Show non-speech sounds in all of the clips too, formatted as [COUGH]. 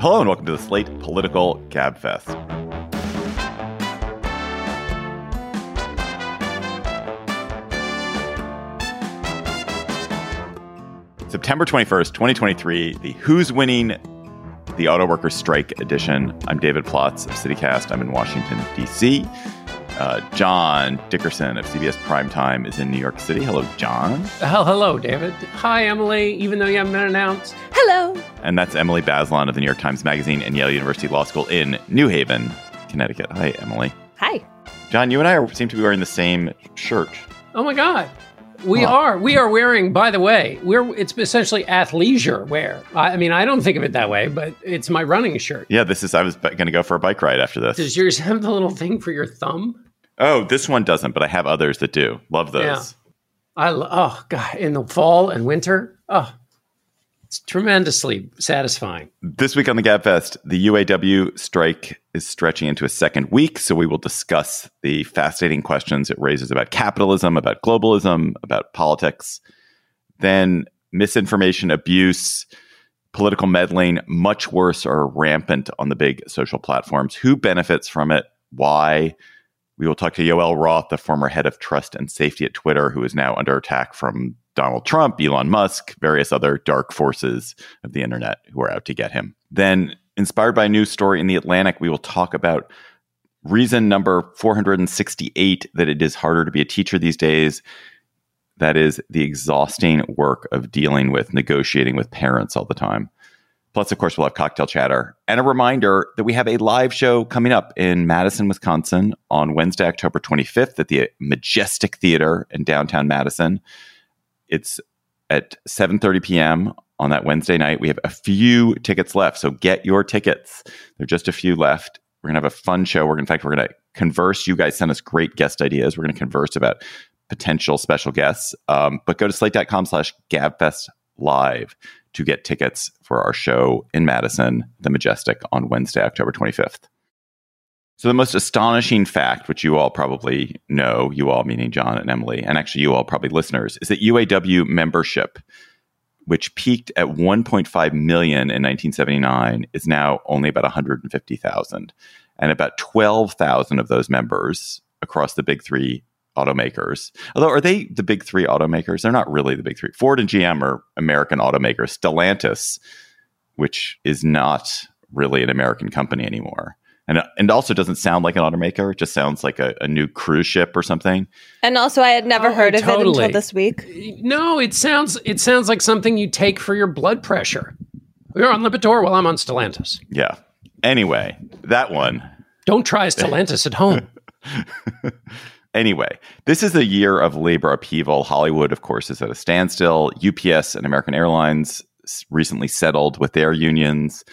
Hello and welcome to the Slate Political Gabfest. September 21st, 2023, the Who's Winning the Auto Workers Strike edition. I'm David Plotz of CityCast. I'm in Washington, D.C. Uh, John Dickerson of CBS Primetime is in New York City. Hello, John. Hell, hello, David. Hi, Emily, even though you haven't been announced. Hello. And that's Emily Bazelon of the New York Times Magazine and Yale University Law School in New Haven, Connecticut. Hi, Emily. Hi. John, you and I are, seem to be wearing the same shirt. Oh my God. We huh. are. We are wearing. By the way, we're. It's essentially athleisure wear. I, I, mean, I don't think of it that way, but it's my running shirt. Yeah, this is. I was going to go for a bike ride after this. Does yours have the little thing for your thumb? Oh, this one doesn't, but I have others that do. Love those. Yeah. I oh god, in the fall and winter. Oh, it's tremendously satisfying. This week on the Gabfest, the UAW strike is stretching into a second week, so we will discuss the fascinating questions it raises about capitalism, about globalism, about politics. Then misinformation, abuse, political meddling, much worse, are rampant on the big social platforms. Who benefits from it? Why? We will talk to Yoel Roth, the former head of trust and safety at Twitter, who is now under attack from Donald Trump, Elon Musk, various other dark forces of the internet who are out to get him. Then, inspired by a news story in The Atlantic, we will talk about reason number 468 that it is harder to be a teacher these days. That is the exhausting work of dealing with negotiating with parents all the time. Plus, of course, we'll have cocktail chatter and a reminder that we have a live show coming up in Madison, Wisconsin on Wednesday, October 25th at the Majestic Theater in downtown Madison. It's at 7:30 p.m. on that Wednesday night. We have a few tickets left, so get your tickets. There're just a few left. We're gonna have a fun show. We're in fact we're gonna converse. You guys send us great guest ideas. We're gonna converse about potential special guests. Um, but go to slate.com/slash gabfest live to get tickets for our show in Madison, the Majestic, on Wednesday, October 25th. So, the most astonishing fact, which you all probably know, you all meaning John and Emily, and actually you all probably listeners, is that UAW membership, which peaked at 1.5 million in 1979, is now only about 150,000. And about 12,000 of those members across the big three automakers. Although, are they the big three automakers? They're not really the big three. Ford and GM are American automakers. Stellantis, which is not really an American company anymore. And, and also doesn't sound like an automaker. It just sounds like a, a new cruise ship or something. And also, I had never oh, heard of totally. it until this week. No, it sounds it sounds like something you take for your blood pressure. You're on Lipitor while I'm on Stellantis. Yeah. Anyway, that one. Don't try Stellantis at home. [LAUGHS] Anyway, this is a year of labor upheaval. Hollywood, of course, is at a standstill. UPS and American Airlines recently settled with their unions.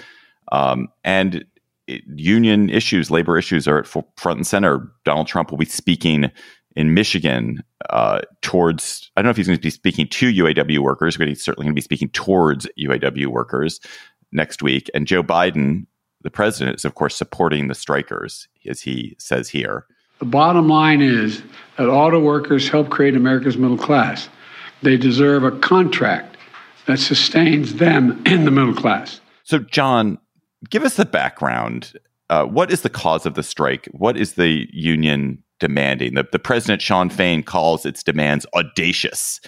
Um, and it, union issues, labor issues are at front and center. Donald Trump will be speaking in Michigan uh, towards, I don't know if he's going to be speaking to UAW workers, but he's certainly going to be speaking towards UAW workers next week. And Joe Biden, the president, is, of course, supporting the strikers, as he says here. The bottom line is that auto workers help create America's middle class. They deserve a contract that sustains them in the middle class. So, John, give us the background. Uh, what is the cause of the strike? What is the union demanding? The, the president, Shawn Fain, calls its demands audacious.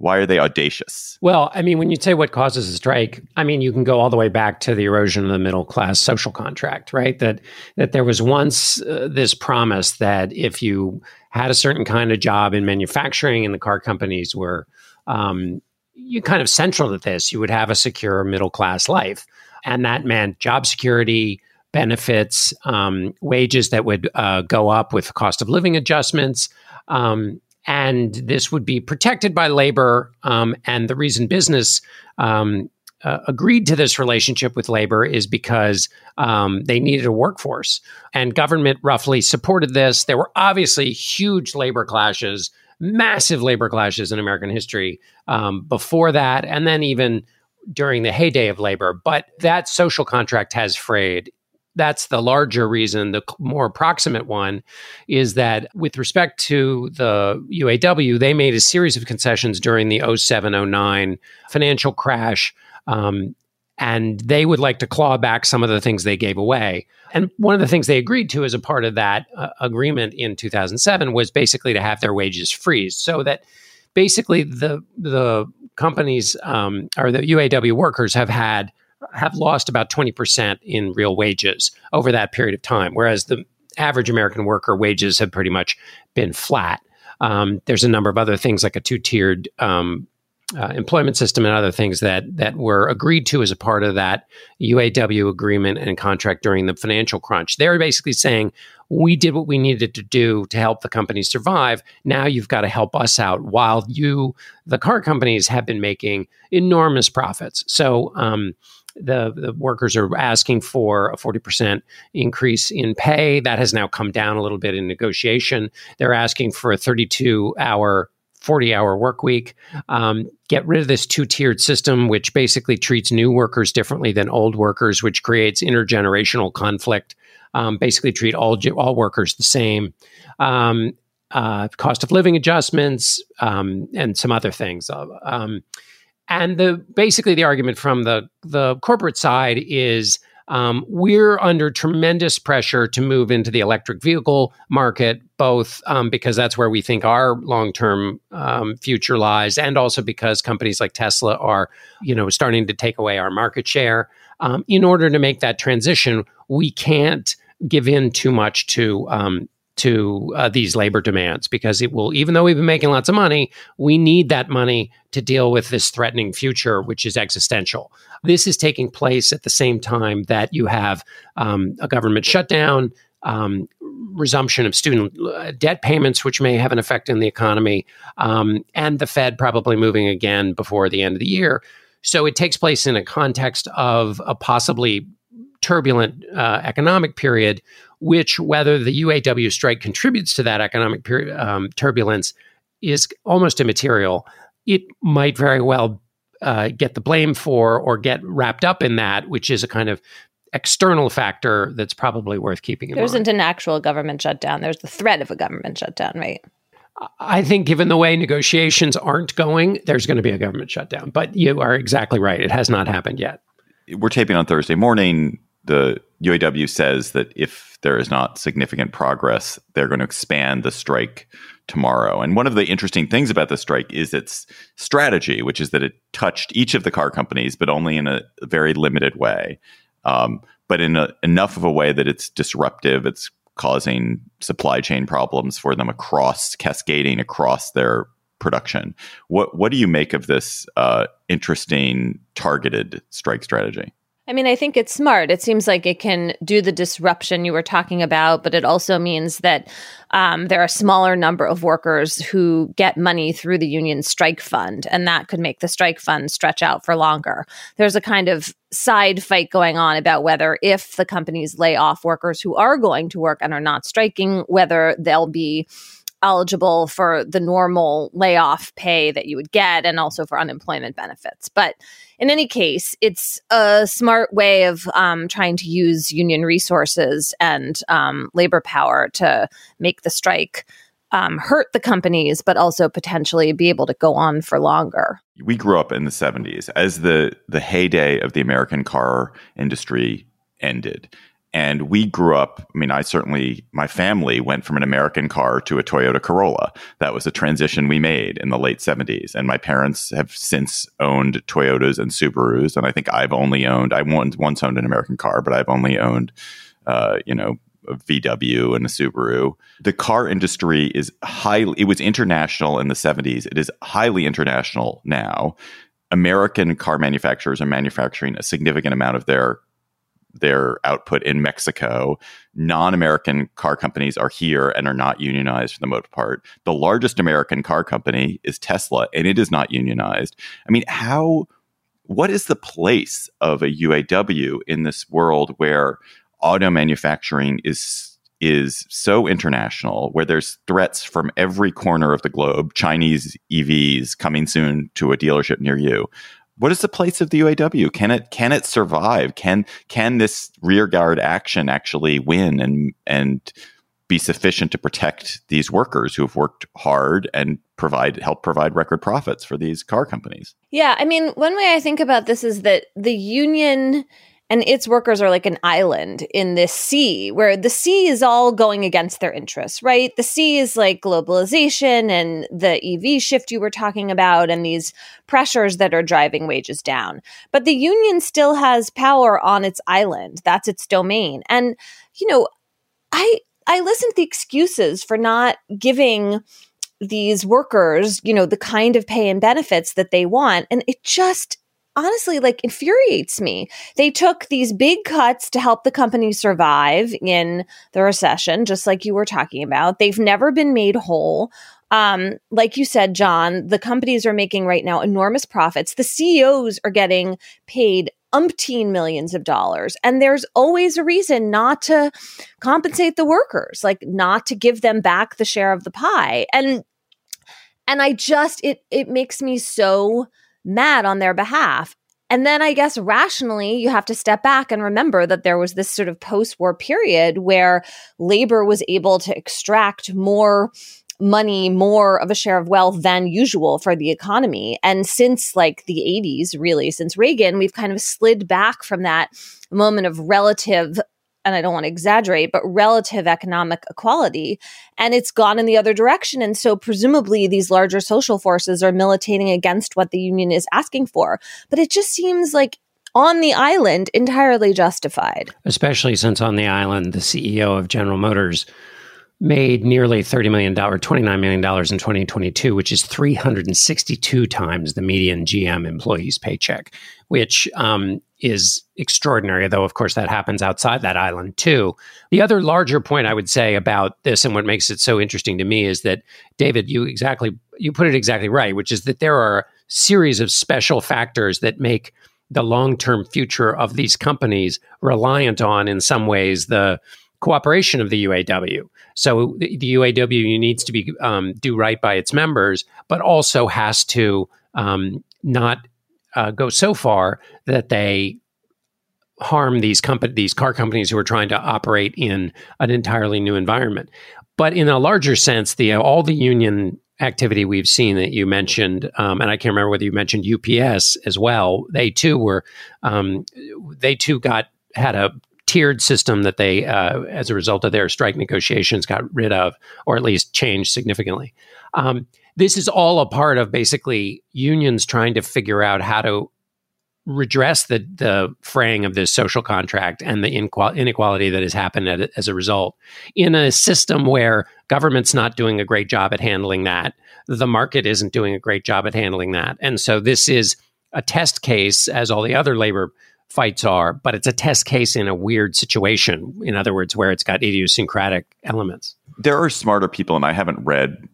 Why are they audacious? Well, I mean, when you say what causes a strike, I mean, you can go all the way back to the erosion of the middle class social contract, right? That that there was once uh, this promise that if you had a certain kind of job in manufacturing and the car companies were um, you kind of central to this, you would have a secure middle class life, and that meant job security, benefits, um, wages that would uh, go up with cost of living adjustments. Um, and this would be protected by labor. Um, and the reason business um, uh, agreed to this relationship with labor is because um, they needed a workforce, and government roughly supported this. There were obviously huge labor clashes, massive labor clashes in American history um, before that, and then even during the heyday of labor. But that social contract has frayed that's the larger reason. The more proximate one is that with respect to the UAW, they made a series of concessions during the 07 09 financial crash. Um, and they would like to claw back some of the things they gave away. And one of the things they agreed to as a part of that uh, agreement in 2007 was basically to have their wages freeze, so that basically the the companies um, or the UAW workers have had have lost about 20% in real wages over that period of time, whereas the average American worker wages have pretty much been flat. Um, there's a number of other things like a two tiered um, uh, employment system and other things that that were agreed to as a part of that UAW agreement and contract during the financial crunch. They're basically saying we did what we needed to do to help the companies survive. Now you've got to help us out while you, the car companies, have been making enormous profits. So. Um, the, the workers are asking for a 40% increase in pay. That has now come down a little bit in negotiation. They're asking for a 32 hour 40 hour work week, um, get rid of this two tiered system, which basically treats new workers differently than old workers, which creates intergenerational conflict. Um, basically, treat all, all workers the same. Um, uh, cost of living adjustments um, and some other things. Um, and the basically the argument from the the corporate side is um, we're under tremendous pressure to move into the electric vehicle market, both um, because that's where we think our long term um, future lies, and also because companies like Tesla are, you know, starting to take away our market share. Um, in order to make that transition, we can't give in too much to um, to uh, these labor demands because it will, even though we've been making lots of money, we need that money to deal with this threatening future, which is existential. This is taking place at the same time that you have um, a government shutdown, um, resumption of student uh, debt payments, which may have an effect in the economy, um, and the Fed probably moving again before the end of the year. So it takes place in a context of a possibly turbulent uh, economic period which, whether the UAW strike contributes to that economic peri- um, turbulence, is almost immaterial. It might very well uh, get the blame for or get wrapped up in that, which is a kind of external factor that's probably worth keeping in there mind. There isn't an actual government shutdown. There's the threat of a government shutdown, right? I think, given the way negotiations aren't going, there's going to be a government shutdown. But you are exactly right. It has not happened yet. We're taping on Thursday morning. The UAW says that if there is not significant progress, they're going to expand the strike tomorrow. And one of the interesting things about the strike is its strategy, which is that it touched each of the car companies, but only in a very limited way, um, but in a, enough of a way that it's disruptive. It's causing supply chain problems for them across, cascading across their production. What what do you make of this uh, interesting targeted strike strategy? I mean, I think it's smart. It seems like it can do the disruption you were talking about, but it also means that um, there are a smaller number of workers who get money through the union strike fund, and that could make the strike fund stretch out for longer. There's a kind of side fight going on about whether, if the companies lay off workers who are going to work and are not striking, whether they'll be eligible for the normal layoff pay that you would get and also for unemployment benefits. But in any case, it's a smart way of um, trying to use union resources and um, labor power to make the strike um, hurt the companies, but also potentially be able to go on for longer. We grew up in the 70s as the, the heyday of the American car industry ended. And we grew up, I mean, I certainly, my family went from an American car to a Toyota Corolla. That was a transition we made in the late 70s. And my parents have since owned Toyotas and Subarus. And I think I've only owned, I once owned an American car, but I've only owned, uh, you know, a VW and a Subaru. The car industry is highly, it was international in the 70s. It is highly international now. American car manufacturers are manufacturing a significant amount of their their output in Mexico. Non American car companies are here and are not unionized for the most part. The largest American car company is Tesla, and it is not unionized. I mean, how, what is the place of a UAW in this world where auto manufacturing is is so international where there's threats from every corner of the globe chinese evs coming soon to a dealership near you what is the place of the UAW? Can it can it survive? Can can this rearguard action actually win and and be sufficient to protect these workers who have worked hard and provide help provide record profits for these car companies. Yeah, I mean, one way I think about this is that the union and its workers are like an island in this sea where the sea is all going against their interests, right? The sea is like globalization and the EV shift you were talking about and these pressures that are driving wages down. But the union still has power on its island. That's its domain. And you know, I I listen to the excuses for not giving these workers, you know, the kind of pay and benefits that they want and it just honestly like infuriates me. They took these big cuts to help the company survive in the recession, just like you were talking about. They've never been made whole. Um, like you said, John, the companies are making right now enormous profits. The CEOs are getting paid umpteen millions of dollars. And there's always a reason not to compensate the workers, like not to give them back the share of the pie. And and I just it it makes me so mad on their behalf. And then I guess rationally, you have to step back and remember that there was this sort of post war period where labor was able to extract more money, more of a share of wealth than usual for the economy. And since like the 80s, really, since Reagan, we've kind of slid back from that moment of relative and I don't want to exaggerate, but relative economic equality. And it's gone in the other direction. And so presumably these larger social forces are militating against what the union is asking for. But it just seems like on the island entirely justified. Especially since on the island, the CEO of General Motors made nearly $30 million, $29 million in 2022, which is 362 times the median GM employee's paycheck, which um, is extraordinary, though, of course, that happens outside that island too. The other larger point I would say about this and what makes it so interesting to me is that, David, you exactly you put it exactly right, which is that there are a series of special factors that make the long-term future of these companies reliant on in some ways the cooperation of the UAW. So the, the UAW needs to be um, do right by its members, but also has to um, not uh, go so far that they harm these company these car companies who are trying to operate in an entirely new environment. But in a larger sense, the all the union activity we've seen that you mentioned, um, and I can't remember whether you mentioned UPS as well. They too were, um, they too got had a tiered system that they, uh, as a result of their strike negotiations, got rid of, or at least changed significantly. Um, this is all a part of basically unions trying to figure out how to redress the the fraying of this social contract and the inequality that has happened as a result in a system where government's not doing a great job at handling that the market isn't doing a great job at handling that and so this is a test case as all the other labor fights are, but it's a test case in a weird situation. In other words, where it's got idiosyncratic elements. There are smarter people, and I haven't read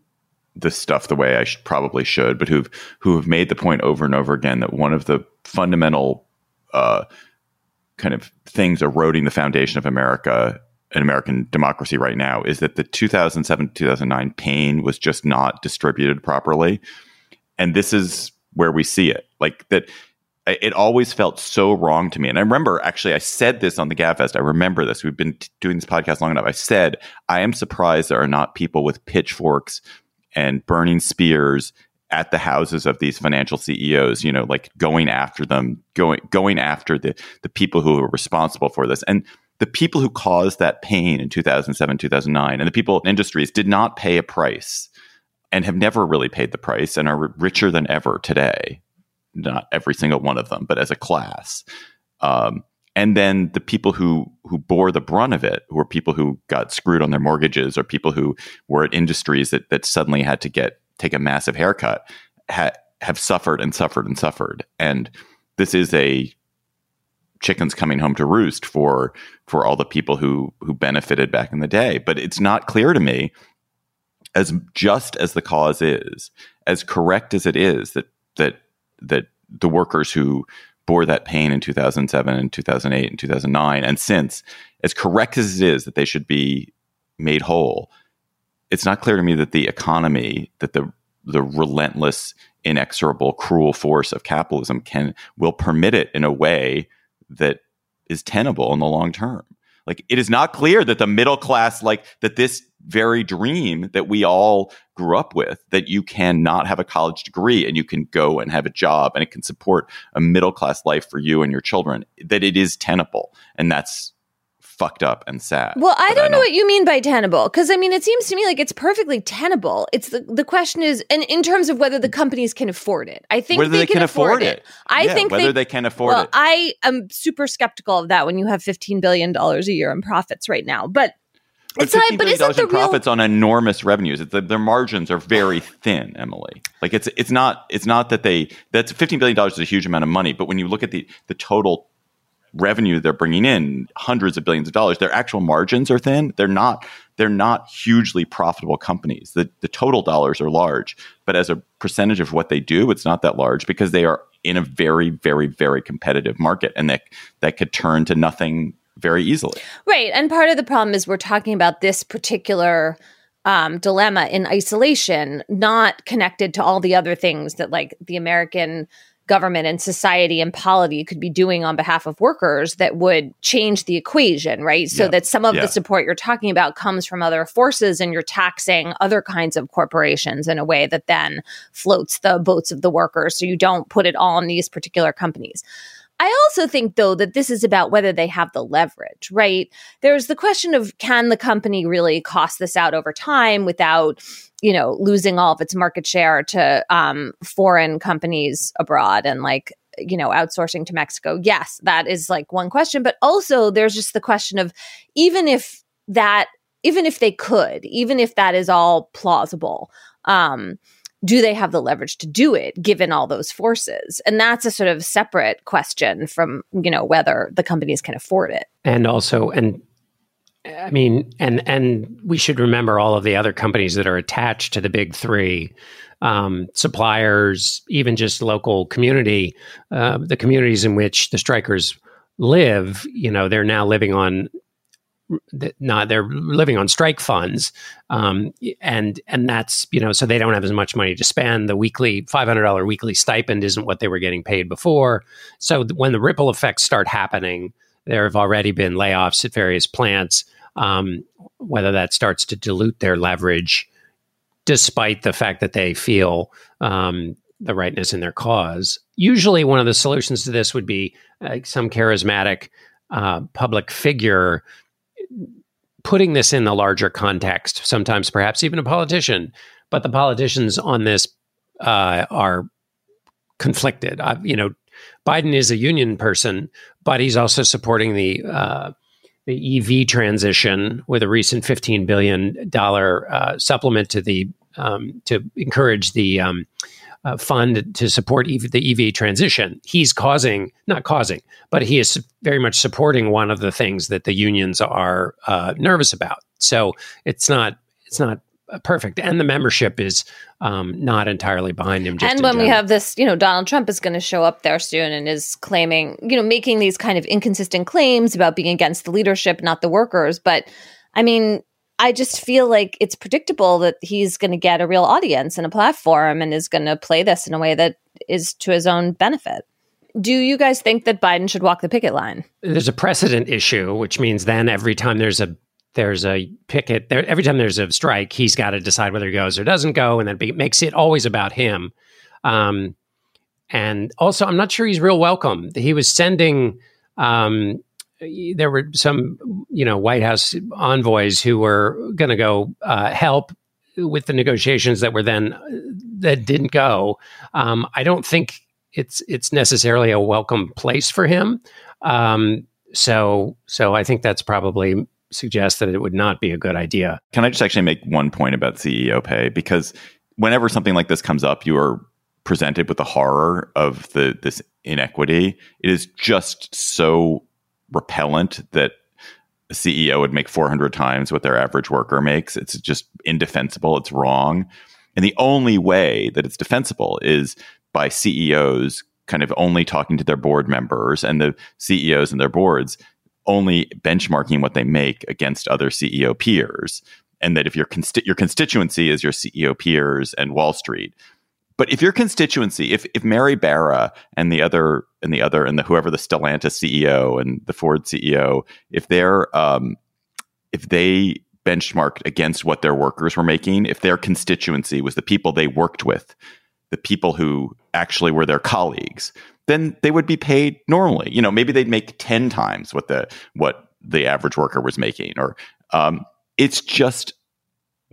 this stuff the way I should, probably should, but who've who have made the point over and over again that one of the fundamental uh, kind of things eroding the foundation of America and American democracy right now is that the 2007 2009 pain was just not distributed properly, and this is where we see it. Like that it always felt so wrong to me. And I remember actually, I said this on the GabFest. I remember this. We've been t- doing this podcast long enough. I said, I am surprised there are not people with pitchforks and burning spears at the houses of these financial CEOs, you know, like going after them, going going after the the people who are responsible for this. And the people who caused that pain in 2007, 2009, and the people in industries did not pay a price and have never really paid the price and are richer than ever today not every single one of them, but as a class. Um, and then the people who who bore the brunt of it, who were people who got screwed on their mortgages, or people who were at industries that that suddenly had to get take a massive haircut, ha- have suffered and suffered and suffered. And this is a chickens coming home to roost for for all the people who who benefited back in the day. But it's not clear to me, as just as the cause is, as correct as it is that that that the workers who bore that pain in 2007 and 2008 and 2009 and since as correct as it is that they should be made whole it's not clear to me that the economy that the the relentless inexorable cruel force of capitalism can will permit it in a way that is tenable in the long term. Like it is not clear that the middle class like that this very dream that we all grew up with that you can not have a college degree and you can go and have a job and it can support a middle class life for you and your children, that it is tenable. And that's fucked up and sad. Well, I don't, I know what you mean by tenable because I mean it seems to me like it's perfectly tenable. It's the the question is, and in terms of whether the companies can afford it, I think whether they, they can, can afford, it. it. I Yeah, think whether they, they can afford well, it. I am super skeptical of that when you have fifteen billion dollars a year in profits right now, but. It's like, but isn't the real profits on enormous revenues. It's, their margins are very thin, Emily. Like it's it's not it's not that they that's fifteen billion dollars is a huge amount of money, but when you look at the the total revenue they're bringing in, hundreds of billions of dollars, their actual margins are thin. They're not they're not hugely profitable companies. The the total dollars are large, but as a percentage of what they do, it's not that large because they are in a very very very competitive market, and that that could turn to nothing very easily. Right. And part of the problem is we're talking about this particular um, dilemma in isolation, not connected to all the other things that like the American government and society and polity could be doing on behalf of workers that would change the equation, right? So Yeah. that some of Yeah. the support you're talking about comes from other forces and you're taxing other kinds of corporations in a way that then floats the boats of the workers. So you don't put it all on these particular companies. I also think, though, that this is about whether they have the leverage, right? There's the question of can the company really cost this out over time without, you know, losing all of its market share to um, foreign companies abroad and like, you know, outsourcing to Mexico? Yes, that is like one question. But also, there's just the question of even if that, even if they could, even if that is all plausible, um, do they have the leverage to do it given all those forces? And that's a sort of separate question from you know whether the companies can afford it. And also and i mean and and we should remember all of the other companies that are attached to the big three um, suppliers even just local community uh, the communities in which the strikers live you know they're now living on not they're living on strike funds um, and and that's you know so they don't have as much money to spend. The weekly $500 weekly stipend isn't what they were getting paid before. So when the ripple effects start happening there have already been layoffs at various plants um, whether that starts to dilute their leverage despite the fact that they feel um, the rightness in their cause. Usually one of the solutions to this would be uh, some charismatic uh, public figure putting this in the larger context, sometimes perhaps even a politician, but the politicians on this uh, are conflicted. Uh, you know, Biden is a union person, but he's also supporting the uh, the EV transition with a recent fifteen billion dollar uh, supplement to the um, to encourage the um, uh, fund to support EV, the EV transition. He's causing, not causing, but he is very much supporting one of the things that the unions are uh, nervous about. So it's not it's not perfect, and the membership is um, not entirely behind him. Just and when we have this you know donald trump is going to show up there soon and is claiming you know making these kind of inconsistent claims about being against the leadership not the workers but i mean I just feel like it's predictable that he's going to get a real audience and a platform and is going to play this in a way that is to his own benefit. Do you guys think that Biden should walk the picket line? there's a precedent issue, which means then every time there's a there's a picket, there, every time there's a strike, he's got to decide whether he goes or doesn't go, and that makes it always about him. Um, and also, I'm not sure he's real welcome. He was sending. Um, there were some, you know, White House envoys who were going to go uh, help with the negotiations that were then that didn't go. Um, I don't think it's it's necessarily a welcome place for him. Um, so so I think that's probably suggests that it would not be a good idea. Can I just actually make one point about CEO pay? Because whenever something like this comes up, you are presented with the horror of the this inequity. It is just so repellent that a CEO would make 400 times what their average worker makes. It's just indefensible. It's wrong. And the only way that it's defensible is by CEOs kind of only talking to their board members and the CEOs and their boards only benchmarking what they make against other CEO peers. And that if your consti- your constituency is your CEO peers and Wall Street, but if your constituency, if if Mary Barra and the other and the other and the whoever the Stellantis CEO and the Ford CEO, if they're um, if they benchmarked against what their workers were making, if their constituency was the people they worked with, the people who actually were their colleagues, then they would be paid normally. You know, maybe they'd make 10 times what the what the average worker was making or um, it's just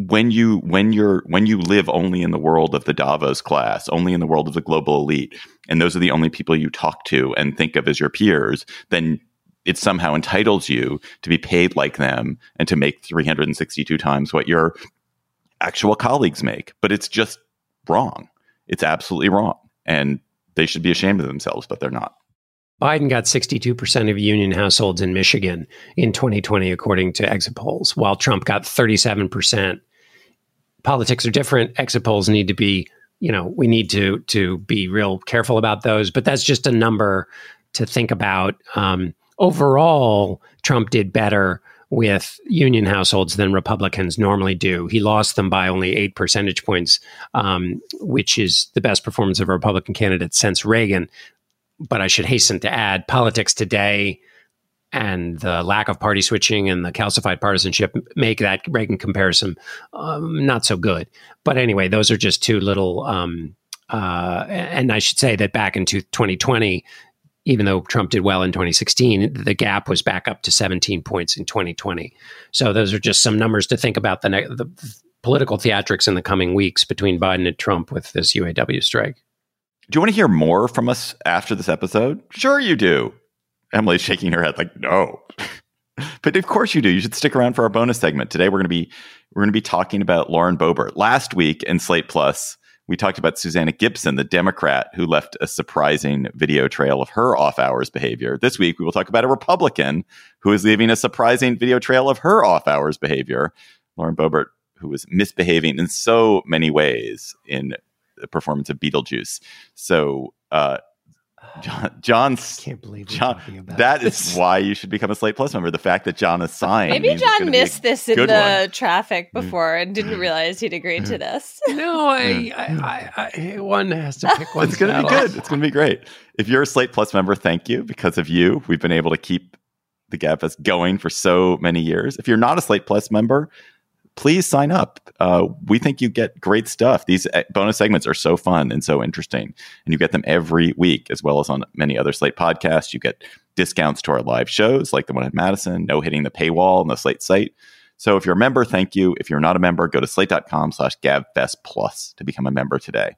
when you when you're when you live only in the world of the Davos class, only in the world of the global elite, and those are the only people you talk to and think of as your peers, then it somehow entitles you to be paid like them and to make 362 times what your actual colleagues make. But it's just wrong. It's absolutely wrong. And they should be ashamed of themselves, but they're not. Biden got 62% of union households in Michigan in 2020, according to exit polls, while Trump got 37%. Politics are different. Exit polls need to be, you know, we need to to be real careful about those. But that's just a number to think about. Um, overall, Trump did better with union households than Republicans normally do. He lost them by only eight percentage points, um, which is the best performance of a Republican candidate since Reagan but I should hasten to add politics today and the lack of party switching and the calcified partisanship make that Reagan comparison um, not so good. But anyway, those are just two little. Um, uh, and I should say that back in 2020, even though Trump did well in 2016, the gap was back up to 17 points in 2020. So those are just some numbers to think about the, the political theatrics in the coming weeks between Biden and Trump with this UAW strike. Do you want to hear more from us after this episode? Sure, you do. Emily's shaking her head like, no. but of course you do. You should stick around for our bonus segment. Today we're going to be we're going to be talking about Lauren Boebert. Last week in Slate Plus, we talked about Susanna Gibson, the Democrat who left a surprising video trail of her off hours behavior. This week we will talk about a Republican who is leaving a surprising video trail of her off hours behavior. Lauren Boebert, who was misbehaving in so many ways in the performance of Beetlejuice. So, uh, John, John's can't believe John. That is why you should become a Slate Plus member. The fact that John is signed. Maybe John missed this in the one. traffic mm. before and didn't realize he'd agreed to this. [LAUGHS] No, I, I, I, I one has to pick one. it's going to be good. It's going to be great. If you're a Slate Plus member, thank you. Because of you, we've been able to keep the Gabfest going for so many years. If you're not a Slate Plus member, please sign up. Uh, we think you get great stuff. These uh, bonus segments are so fun and so interesting, and you get them every week, as well as on many other Slate podcasts. You get discounts to our live shows, like the one at Madison, no hitting the paywall on the Slate site. So if you're a member, thank you. If you're not a member, go to slate.com slash gabfest plus to become a member today.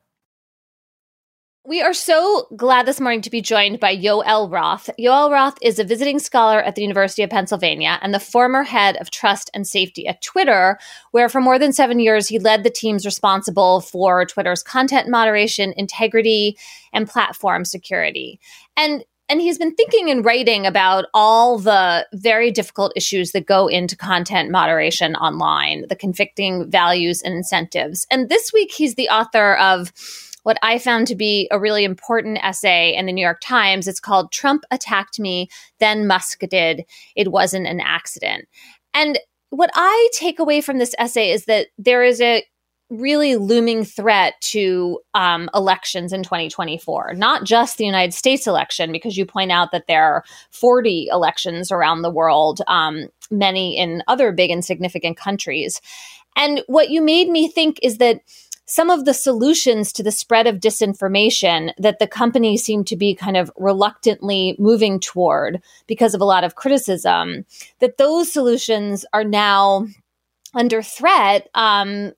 We are so glad this morning to be joined by Yoel Roth. Yoel Roth is a visiting scholar at the University of Pennsylvania and the former head of trust and safety at Twitter, where for more than seven years he led the teams responsible for Twitter's content moderation, integrity, and platform security. And and he's been thinking and writing about all the very difficult issues that go into content moderation online, the conflicting values and incentives. And this week he's the author of what I found to be a really important essay in the New York Times. It's called Trump Attacked Me, Then Musk Did. It Wasn't an Accident. And what I take away from this essay is that there is a really looming threat to um, elections in 2024, not just the United States election, because you point out that there are 40 elections around the world, um, many in other big and significant countries. And what you made me think is that some of the solutions to the spread of disinformation that the companies seem to be kind of reluctantly moving toward because of a lot of criticism, that those solutions are now under threat um,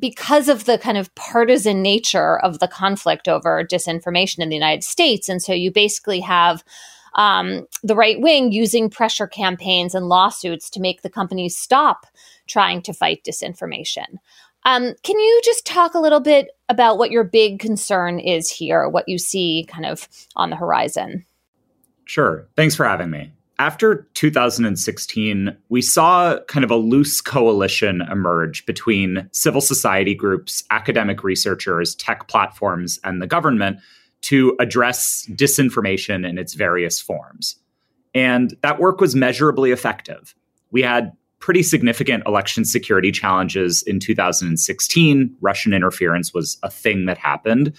because of the kind of partisan nature of the conflict over disinformation in the United States. And so you basically have um, the right wing using pressure campaigns and lawsuits to make the companies stop trying to fight disinformation. Um, can you just talk a little bit about what your big concern is here, what you see kind of on the horizon? Sure. Thanks for having me. After 2016, we saw kind of a loose coalition emerge between civil society groups, academic researchers, tech platforms, and the government to address disinformation in its various forms. And that work was measurably effective. We had pretty significant election security challenges in 2016. Russian interference was a thing that happened.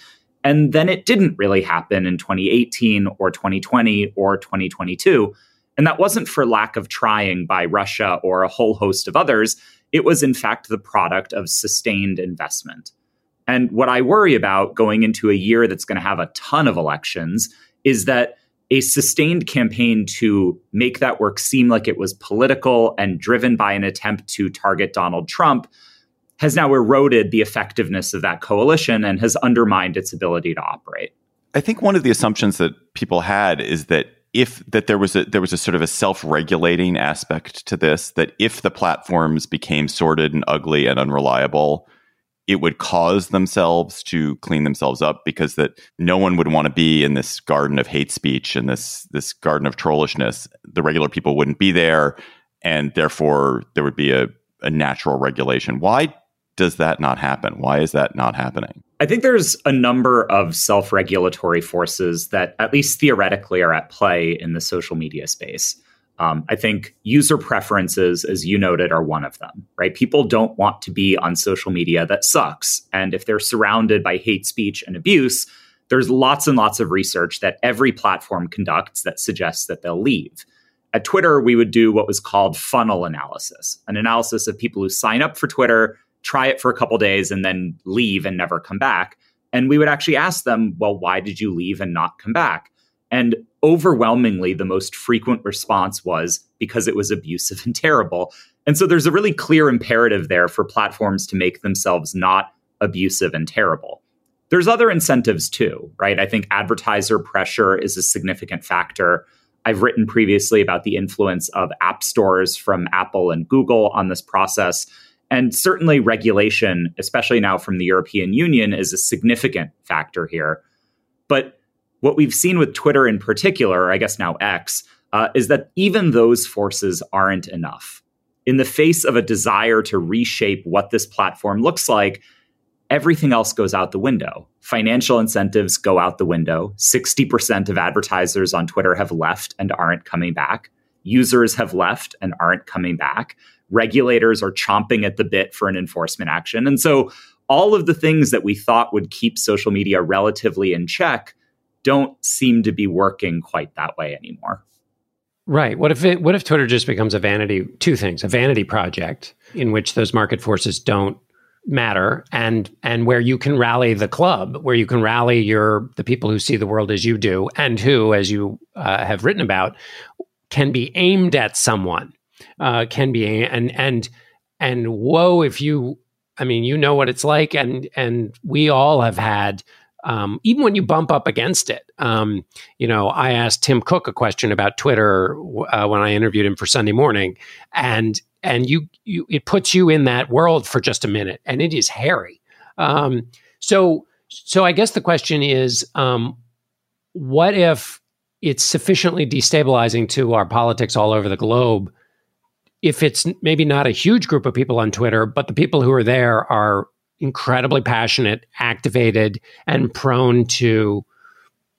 And then it didn't really happen in 2018 or 2020 or 2022. And that wasn't for lack of trying by Russia or a whole host of others. it was in fact the product of sustained investment. And what I worry about going into a year that's going to have a ton of elections is that a sustained campaign to make that work seem like it was political and driven by an attempt to target Donald Trump has now eroded the effectiveness of that coalition and has undermined its ability to operate. I think one of the assumptions that people had is that if that there was a there was a sort of a self-regulating aspect to this that if the platforms became sordid and ugly and unreliable it would cause themselves to clean themselves up because that no one would want to be in this garden of hate speech and this this garden of trollishness. The regular people wouldn't be there and therefore there would be a, a natural regulation. Why does that not happen? Why is that not happening? I think there's a number of self regulatory forces that, at least theoretically, are at play in the social media space. Um, I think user preferences, as you noted, are one of them, right? People don't want to be on social media that sucks. And if they're surrounded by hate speech and abuse, there's lots and lots of research that every platform conducts that suggests that they'll leave. At Twitter, we would do what was called funnel analysis, an analysis of people who sign up for Twitter try it for a couple days and then leave and never come back. And we would actually ask them, well, why did you leave and not come back? And overwhelmingly, the most frequent response was because it was abusive and terrible. And so there's a really clear imperative there for platforms to make themselves not abusive and terrible. There's other incentives too, right? I think advertiser pressure is a significant factor. I've written previously about the influence of app stores from Apple and Google on this process. And certainly regulation, especially now from the European Union, is a significant factor here. But what we've seen with Twitter in particular, I guess now X, uh, is that even those forces aren't enough. In the face of a desire to reshape what this platform looks like, everything else goes out the window. Financial incentives go out the window. 60% of advertisers on Twitter have left and aren't coming back. Users have left and aren't coming back regulators are chomping at the bit for an enforcement action. And so all of the things that we thought would keep social media relatively in check don't seem to be working quite that way anymore. Right. What if it, what if Twitter just becomes a vanity two things, a vanity project in which those market forces don't matter and and where you can rally the club, where you can rally your the people who see the world as you do and who as you uh, have written about can be aimed at someone uh, can be, and and and whoa, if you, I mean, you know what it's like, and and we all have had. Um, even when you bump up against it, um, you know, I asked Tim Cook a question about Twitter uh, when I interviewed him for Sunday Morning, and and you, you it puts you in that world for just a minute, and it is hairy. Um, so so I guess the question is, um, what if it's sufficiently destabilizing to our politics all over the globe if it's maybe not a huge group of people on Twitter, but the people who are there are incredibly passionate, activated, and prone to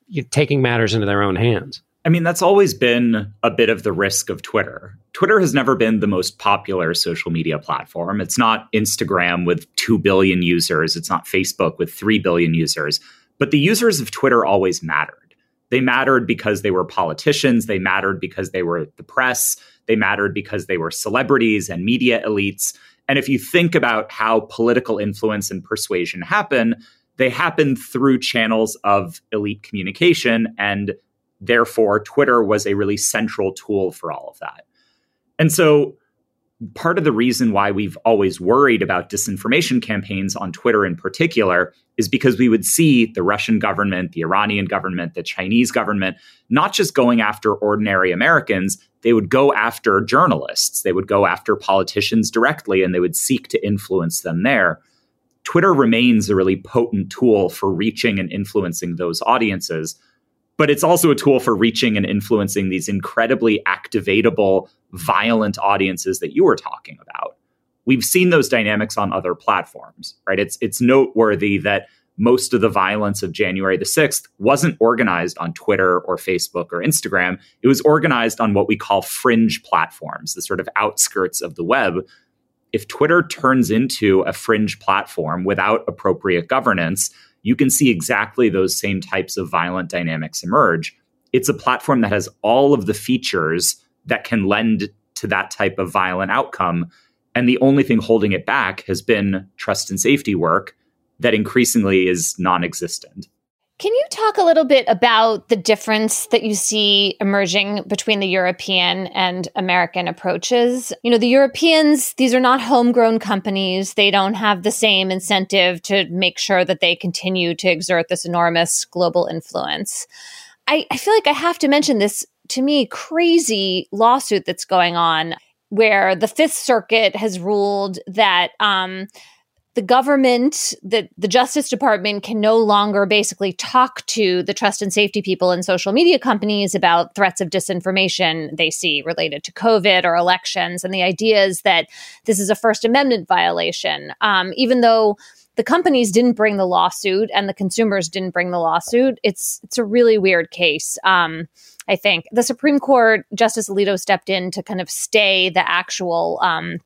you know, taking matters into their own hands. I mean, that's always been a bit of the risk of Twitter. Twitter has never been the most popular social media platform. It's not Instagram with 2 billion users, it's not Facebook with 3 billion users. But the users of Twitter always mattered. They mattered because they were politicians, they mattered because they were the press, they mattered because they were celebrities and media elites. And if you think about how political influence and persuasion happen, they happen through channels of elite communication. And therefore, Twitter was a really central tool for all of that. And so, part of the reason why we've always worried about disinformation campaigns on Twitter in particular is because we would see the Russian government, the Iranian government, the Chinese government not just going after ordinary Americans, they would go after journalists, they would go after politicians directly, and they would seek to influence them there. Twitter remains a really potent tool for reaching and influencing those audiences, but it's also a tool for reaching and influencing these incredibly activatable, violent audiences that you were talking about. We've seen those dynamics on other platforms, right? It's it's noteworthy that most of the violence of January the 6th wasn't organized on Twitter or Facebook or Instagram. It was organized on what we call fringe platforms, the sort of outskirts of the web. If Twitter turns into a fringe platform without appropriate governance, you can see exactly those same types of violent dynamics emerge. It's a platform that has all of the features that can lend to that type of violent outcome. And the only thing holding it back has been trust and safety work that increasingly is non existent. Can you talk a little bit about the difference that you see emerging between the European and American approaches? You know, the Europeans, these are not homegrown companies. They don't have the same incentive to make sure that they continue to exert this enormous global influence. I, I feel like I have to mention this to me crazy lawsuit that's going on where the Fifth Circuit has ruled that um, the government, the, the Justice Department can no longer basically talk to the trust and safety people in social media companies about threats of disinformation they see related to COVID or elections. And the idea is that this is a First Amendment violation, um, even though the companies didn't bring the lawsuit and the consumers didn't bring the lawsuit. It's it's a really weird case. Um, I think the Supreme Court Justice Alito stepped in to kind of stay the actual. Um,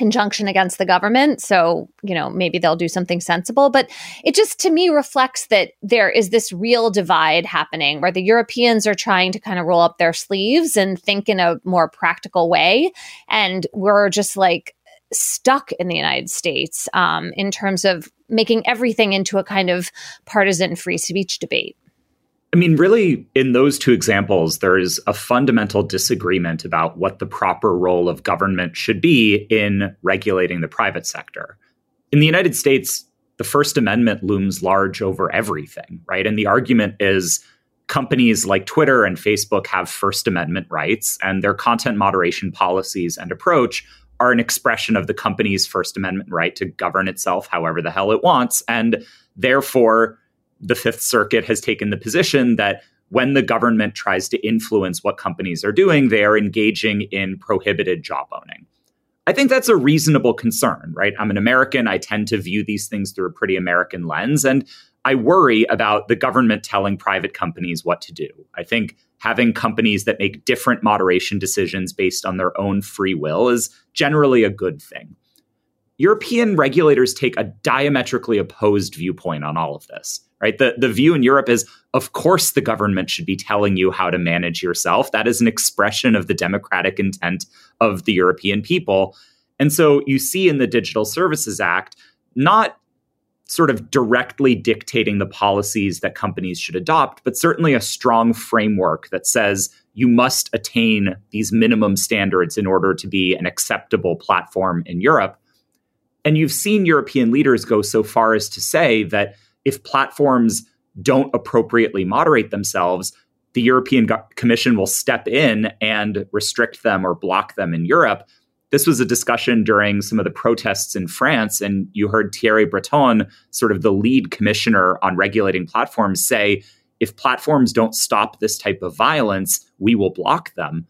injunction against the government. So, you know, maybe they'll do something sensible. But it just to me reflects that there is this real divide happening where the Europeans are trying to kind of roll up their sleeves and think in a more practical way. And we're just like stuck in the United States um, in terms of making everything into a kind of partisan free speech debate. I mean, really, in those two examples, there is a fundamental disagreement about what the proper role of government should be in regulating the private sector. In the United States, the First Amendment looms large over everything, right? And the argument is companies like Twitter and Facebook have First Amendment rights, and their content moderation policies and approach are an expression of the company's First Amendment right to govern itself however the hell it wants. And therefore, the Fifth Circuit has taken the position that when the government tries to influence what companies are doing, they are engaging in prohibited jawboning. I think that's a reasonable concern, right? I'm an American. I tend to view these things through a pretty American lens. And I worry about the government telling private companies what to do. I think having companies that make different moderation decisions based on their own free will is generally a good thing. European regulators take a diametrically opposed viewpoint on all of this, right? The, the view in Europe is, of course, the government should be telling you how to manage yourself. That is an expression of the democratic intent of the European people. And so you see in the Digital Services Act, not sort of directly dictating the policies that companies should adopt, but certainly a strong framework that says you must attain these minimum standards in order to be an acceptable platform in Europe. And you've seen European leaders go so far as to say that if platforms don't appropriately moderate themselves, the European Commission will step in and restrict them or block them in Europe this was a discussion during some of the protests in France, and you heard Thierry Breton, sort of the lead commissioner on regulating platforms, say if platforms don't stop this type of violence, we will block them.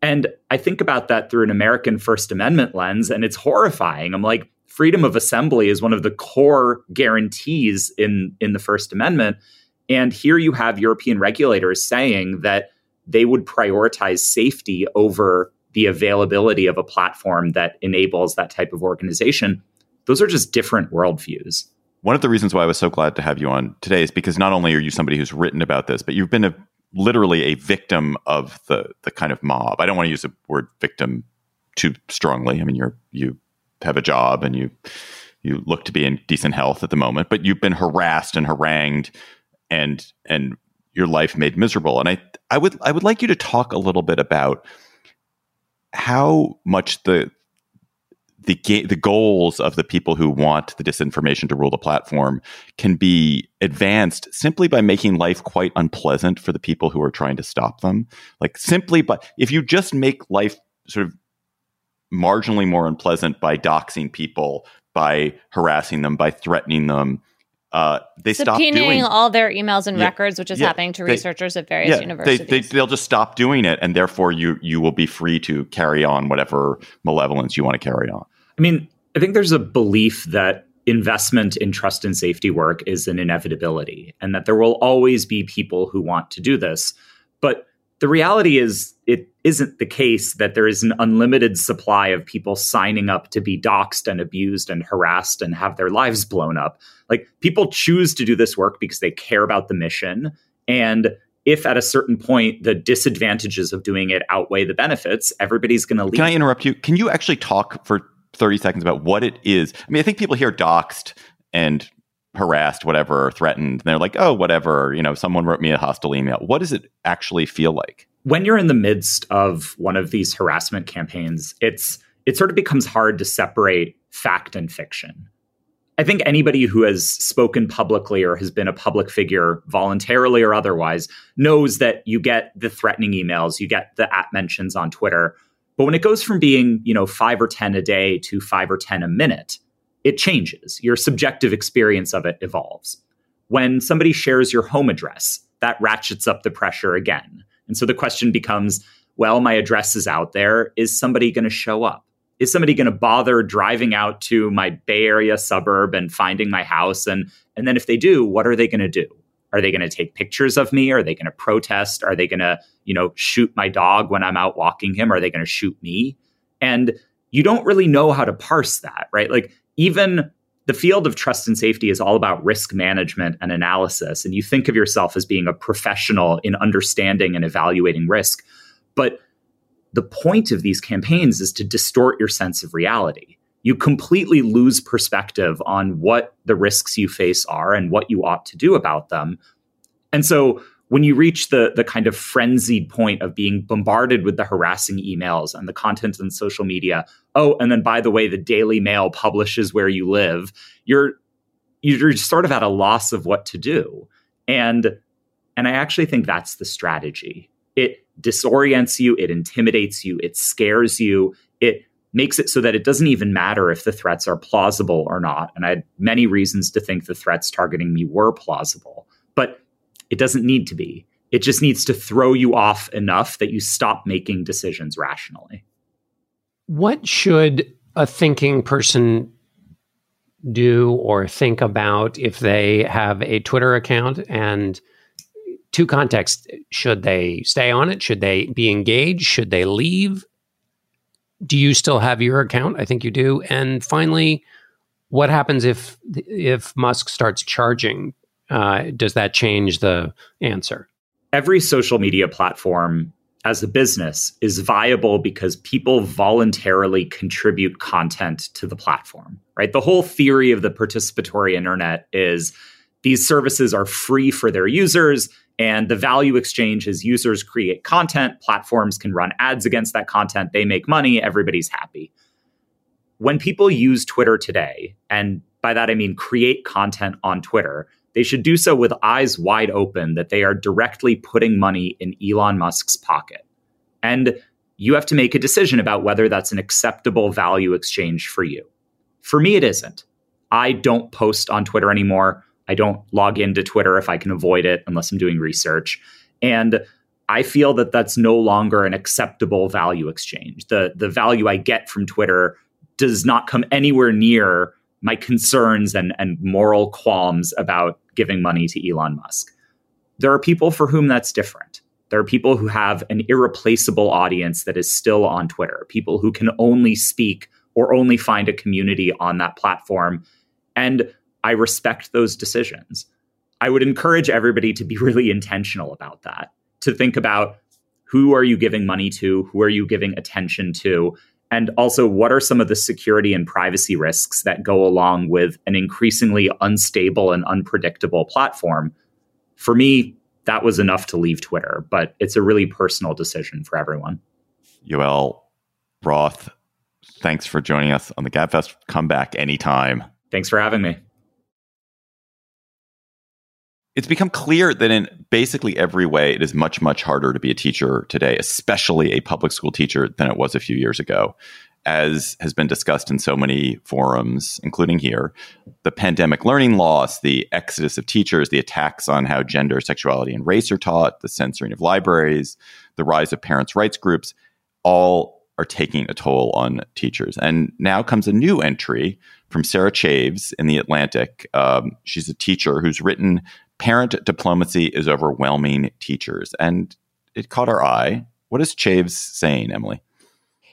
And I think about that through an American First Amendment lens, and it's horrifying. I'm like, freedom of assembly is one of the core guarantees in, in the First Amendment. And here you have European regulators saying that they would prioritize safety over the availability of a platform that enables that type of organization, those are just different worldviews. One of the reasons why I was so glad to have you on today is because not only are you somebody who's written about this, but you've been a, literally a victim of the the kind of mob. I don't want to use the word victim too strongly. I mean, you're you have a job and you you look to be in decent health at the moment, but you've been harassed and harangued and and your life made miserable. And I I would I would like you to talk a little bit about how much the the the goals of the people who want the disinformation to rule the platform can be advanced simply by making life quite unpleasant for the people who are trying to stop them. Like simply, but if you just make life sort of marginally more unpleasant by doxing people, by harassing them, by threatening them, uh, they stop doing all their emails and yeah, records, which is yeah, happening to they, researchers at various yeah, universities. They, they, will just stop doing it, and therefore you you will be free to carry on whatever malevolence you want to carry on. I mean, I think there's a belief that investment in trust and safety work is an inevitability, and that there will always be people who want to do this. But the reality is, it isn't the case that there is an unlimited supply of people signing up to be doxxed and abused and harassed and have their lives blown up. Like people choose to do this work because they care about the mission. And if at a certain point the disadvantages of doing it outweigh the benefits, everybody's going to leave. Can I interrupt you? Can you actually talk for 30 seconds about what it is. I mean, I think people hear doxed and harassed, whatever, threatened, and they're like, oh, whatever, you know, someone wrote me a hostile email. What does it actually feel like? When you're in the midst of one of these harassment campaigns, it's it sort of becomes hard to separate fact and fiction. I think anybody who has spoken publicly or has been a public figure voluntarily or otherwise knows that you get the threatening emails, you get the at mentions on Twitter. But when it goes from being, you know, 5 or 10 a day to 5 or 10 a minute, it changes. Your subjective experience of it evolves. When somebody shares your home address, that ratchets up the pressure again. And so the question becomes well, my address is out there. Is somebody going to show up? Is somebody going to bother driving out to my Bay Area suburb and finding my house? And, and then if they do, what are they going to do? Are they going to take pictures of me? Are they going to protest? Are they going to, you know, shoot my dog when I'm out walking him? Are they going to shoot me? And you don't really know how to parse that, right? Like even the field of trust and safety is all about risk management and analysis. And you think of yourself as being a professional in understanding and evaluating risk. But the point of these campaigns is to distort your sense of reality. You completely lose perspective on what the risks you face are and what you ought to do about them. And so when you reach the the kind of frenzied point of being bombarded with the harassing emails and the content on social media oh and then by the way the daily mail publishes where you live you're you're sort of at a loss of what to do. And and i actually think that's the strategy. It disorients you it intimidates you it scares you it makes it so that it doesn't even matter if the threats are plausible or not. And i had many reasons to think the threats targeting me were plausible. But it doesn't need to be. It just needs to throw you off enough that you stop making decisions rationally. What should a thinking person do or think about if they have a Twitter account? And two contexts. Should they stay on it? Should they be engaged? Should they leave? Do you still have your account? I think you do. And finally what happens if if musk starts charging uh, does that change the answer? Every social media platform as a business is viable because people voluntarily contribute content to the platform, right? The whole theory of the participatory internet is these services are free for their users and the value exchange is users create content, platforms can run ads against that content, they make money, everybody's happy. When people use Twitter today, and by that I mean create content on Twitter, they should do so with eyes wide open that they are directly putting money in Elon Musk's pocket. And you have to make a decision about whether that's an acceptable value exchange for you. For me, it isn't. I don't post on Twitter anymore. I don't log into Twitter if I can avoid it unless I'm doing research. And I feel that that's no longer an acceptable value exchange. The, the value I get from Twitter does not come anywhere near my concerns and, and moral qualms about giving money to Elon Musk. There are people for whom that's different. There are people who have an irreplaceable audience that is still on Twitter, people who can only speak or only find a community on that platform. And I respect those decisions. I would encourage everybody to be [LAUGHS] really intentional about that, to think about who are you giving money to? Who are you giving attention to? And also, what are some of the security and privacy risks that go along with an increasingly unstable and unpredictable platform? For me, that was enough to leave Twitter, but it's a really personal decision for everyone. Yoel Roth, thanks for joining us on the Gabfest. Come back anytime. Thanks for having me it's become clear that in basically every way, it is much, much harder to be a teacher today, especially a public school teacher, than it was a few years ago. As has been discussed in so many forums, including here, the pandemic learning loss, the exodus of teachers, the attacks on how gender, sexuality, and race are taught, the censoring of libraries, the rise of parents' rights groups, all are taking a toll on teachers. And now comes a new entry from Sarah Chaves in The Atlantic. Um, she's a teacher who's written parent diplomacy is overwhelming teachers. And it caught our eye. What is Chaves saying, Emily?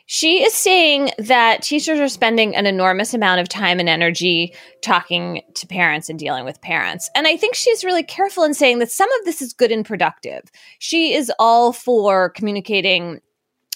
She is saying that teachers are spending an enormous amount of time and energy talking to parents and dealing with parents. And I think she's really careful in saying that some of this is good and productive. She is all for communicating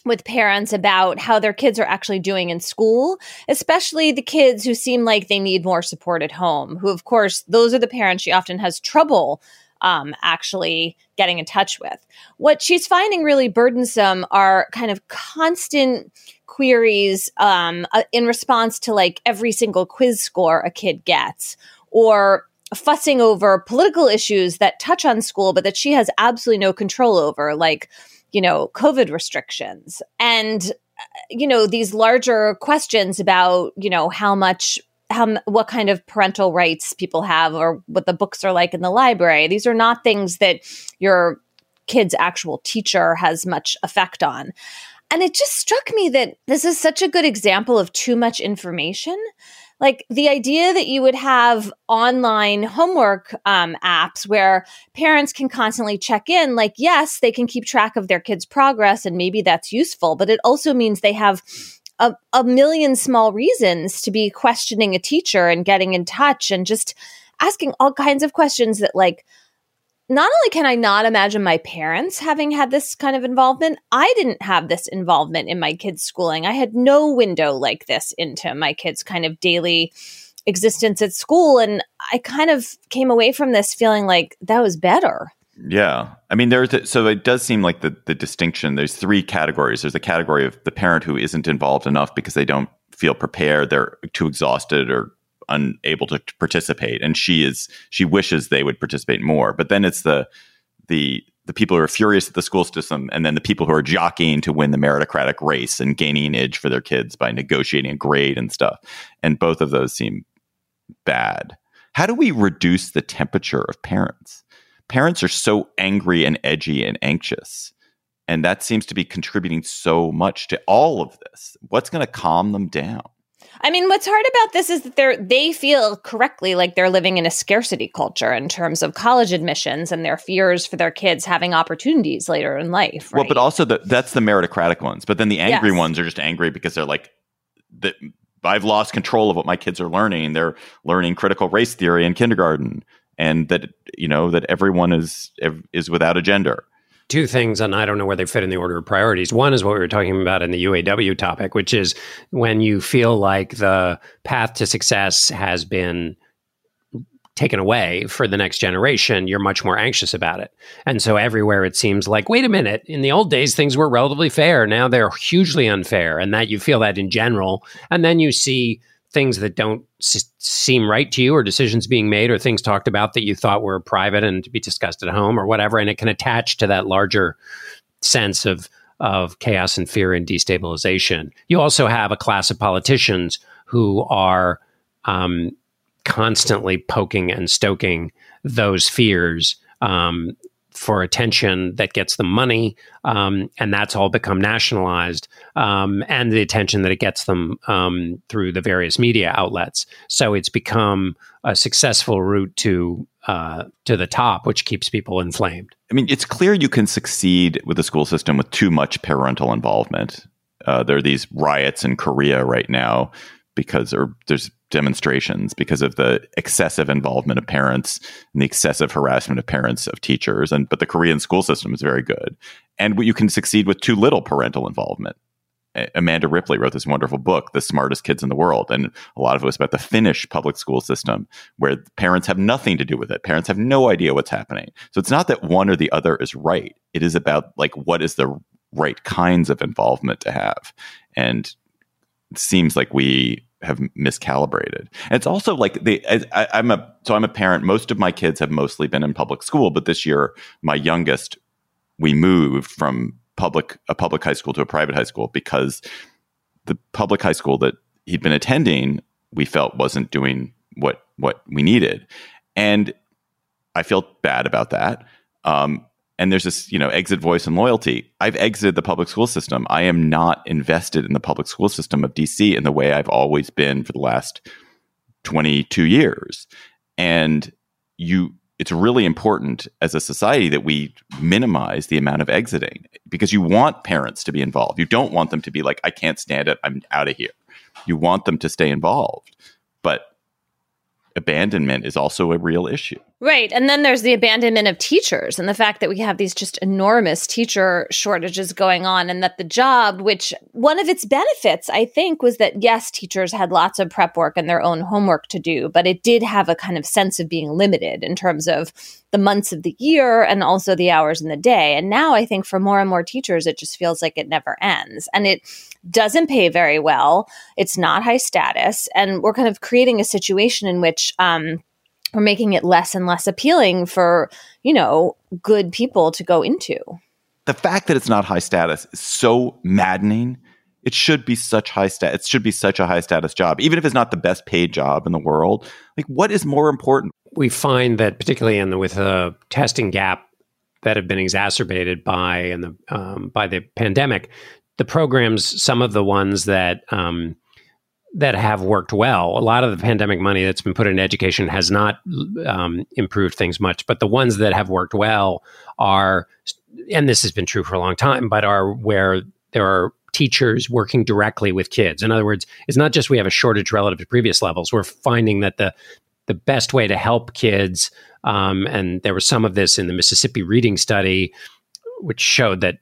with parents about how their kids are actually doing in school, especially the kids who seem like they need more support at home, who, of course, those are the parents she often has trouble um, actually getting in touch with. What she's finding really burdensome are kind of constant queries um, uh, in response to like every single quiz score a kid gets or fussing over political issues that touch on school but that she has absolutely no control over like you know covid restrictions and uh, you know these larger questions about you know how much how what kind of parental rights people have or what the books are like in the library. These are not things that your kid's actual teacher has much effect on. And it just struck me that this is such a good example of too much information. Like the idea that you would have online homework um, apps where parents can constantly check in, like, yes, they can keep track of their kids' progress and maybe that's useful, but it also means they have a, a million small reasons to be questioning a teacher and getting in touch and just asking all kinds of questions that like not only can I not imagine my parents having had this kind of involvement, I didn't have this involvement in my kids' schooling. I had no window like this into my kids' kind of daily existence at school. And I kind of came away from this feeling like that was better. Yeah. I mean, there's a, so it does seem like the, the distinction, there's three categories. There's a category of the parent who isn't involved enough because they don't feel prepared, they're too exhausted or unable to participate. And she is, she wishes they would participate more. But then it's the, the, the people who are furious at the school system and then the people who are jockeying to win the meritocratic race and gaining an edge for their kids by negotiating a grade and stuff. And both of those seem bad. How do we reduce the temperature of parents? parents are so angry and edgy and anxious. And that seems to be contributing so much to all of this. What's going to calm them down? I mean, what's hard about this is that they're they feel correctly like they're living in a scarcity culture in terms of college admissions and their fears for their kids having opportunities later in life. Right? Well, but also the, that's the meritocratic ones. But then the angry yes. ones are just angry because they're like, the, I've lost control of what my kids are learning. They're learning critical race theory in kindergarten and that you know that everyone is is without a gender two things, and I don't know where they fit in the order of priorities. One is what we were talking about in the UAW topic, which is when you feel like the path to success has been taken away for the next generation, you're much more anxious about it. And so everywhere it seems like, wait a minute, in the old days, things were relatively fair. Now they're hugely unfair. And that you feel that in general. And then you see things that don't s- seem right to you or decisions being made or things talked about that you thought were private and to be discussed at home or whatever and it can attach to that larger sense of of chaos and fear and destabilization. You also have a class of politicians who are um, constantly poking and stoking those fears um, for attention that gets them money, um, and that's all become nationalized, um, and the attention that it gets them um, through the various media outlets. So it's become a successful route to uh, to the top, which keeps people inflamed. I mean, it's clear you can succeed with the school system with too much parental involvement. Uh, there are these riots in Korea right now because or there's demonstrations because of the excessive involvement of parents and the excessive harassment of parents of teachers. And but the korean school system is very good. And you can succeed with too little parental involvement. Amanda ripley wrote this wonderful book the smartest kids in the world. And a lot of it was about the finnish public school system where parents have nothing to do with it. Parents have no idea what's happening. So it's not that one or the other is right. It is about like what is the right kinds of involvement to have. And seems like we have miscalibrated. And it's also like the I, I'm a so I'm a parent. Most of my kids have mostly been in public school, but this year my youngest we moved from public a public high school to a private high school because the public high school that he'd been attending we felt wasn't doing what what we needed, and I felt bad about that. Um, and there's this you know exit voice and loyalty. I've exited the public school system. I am not invested in the public school system of dc in the way i've always been for the last 22 years. And you it's really important as a society that we minimize the amount of exiting because you want parents to be involved. You don't want them to be like i can't stand it. I'm out of here. You want them to stay involved. But abandonment is also a real issue. Right. And then there's the abandonment of teachers and the fact that we have these just enormous teacher shortages going on, and that the job, which one of its benefits, I think, was that yes, teachers had lots of prep work and their own homework to do, but it did have a kind of sense of being limited in terms of the months of the year and also the hours in the day. And now I think for more and more teachers, it just feels like it never ends. And it doesn't pay very well. It's not high status. And we're kind of creating a situation in which, um, we're making it less and less appealing for, you know, good people to go into. The fact that it's not high status is so maddening. It should be such high stat. It should be such a high status job, even if it's not the best paid job in the world. Like, what is more important? We find that particularly in the, with a testing gap that have been exacerbated by and the um, by the pandemic, the programs, some of the ones that um, that have worked well. A lot of the pandemic money that's been put in education has not um, improved things much, but the ones that have worked well are, and this has been true for a long time, but are where there are teachers working directly with kids. In other words, it's not just we have a shortage relative to previous levels. We're finding that the the best way to help kids, um, and there was some of this in the Mississippi Reading Study, which showed that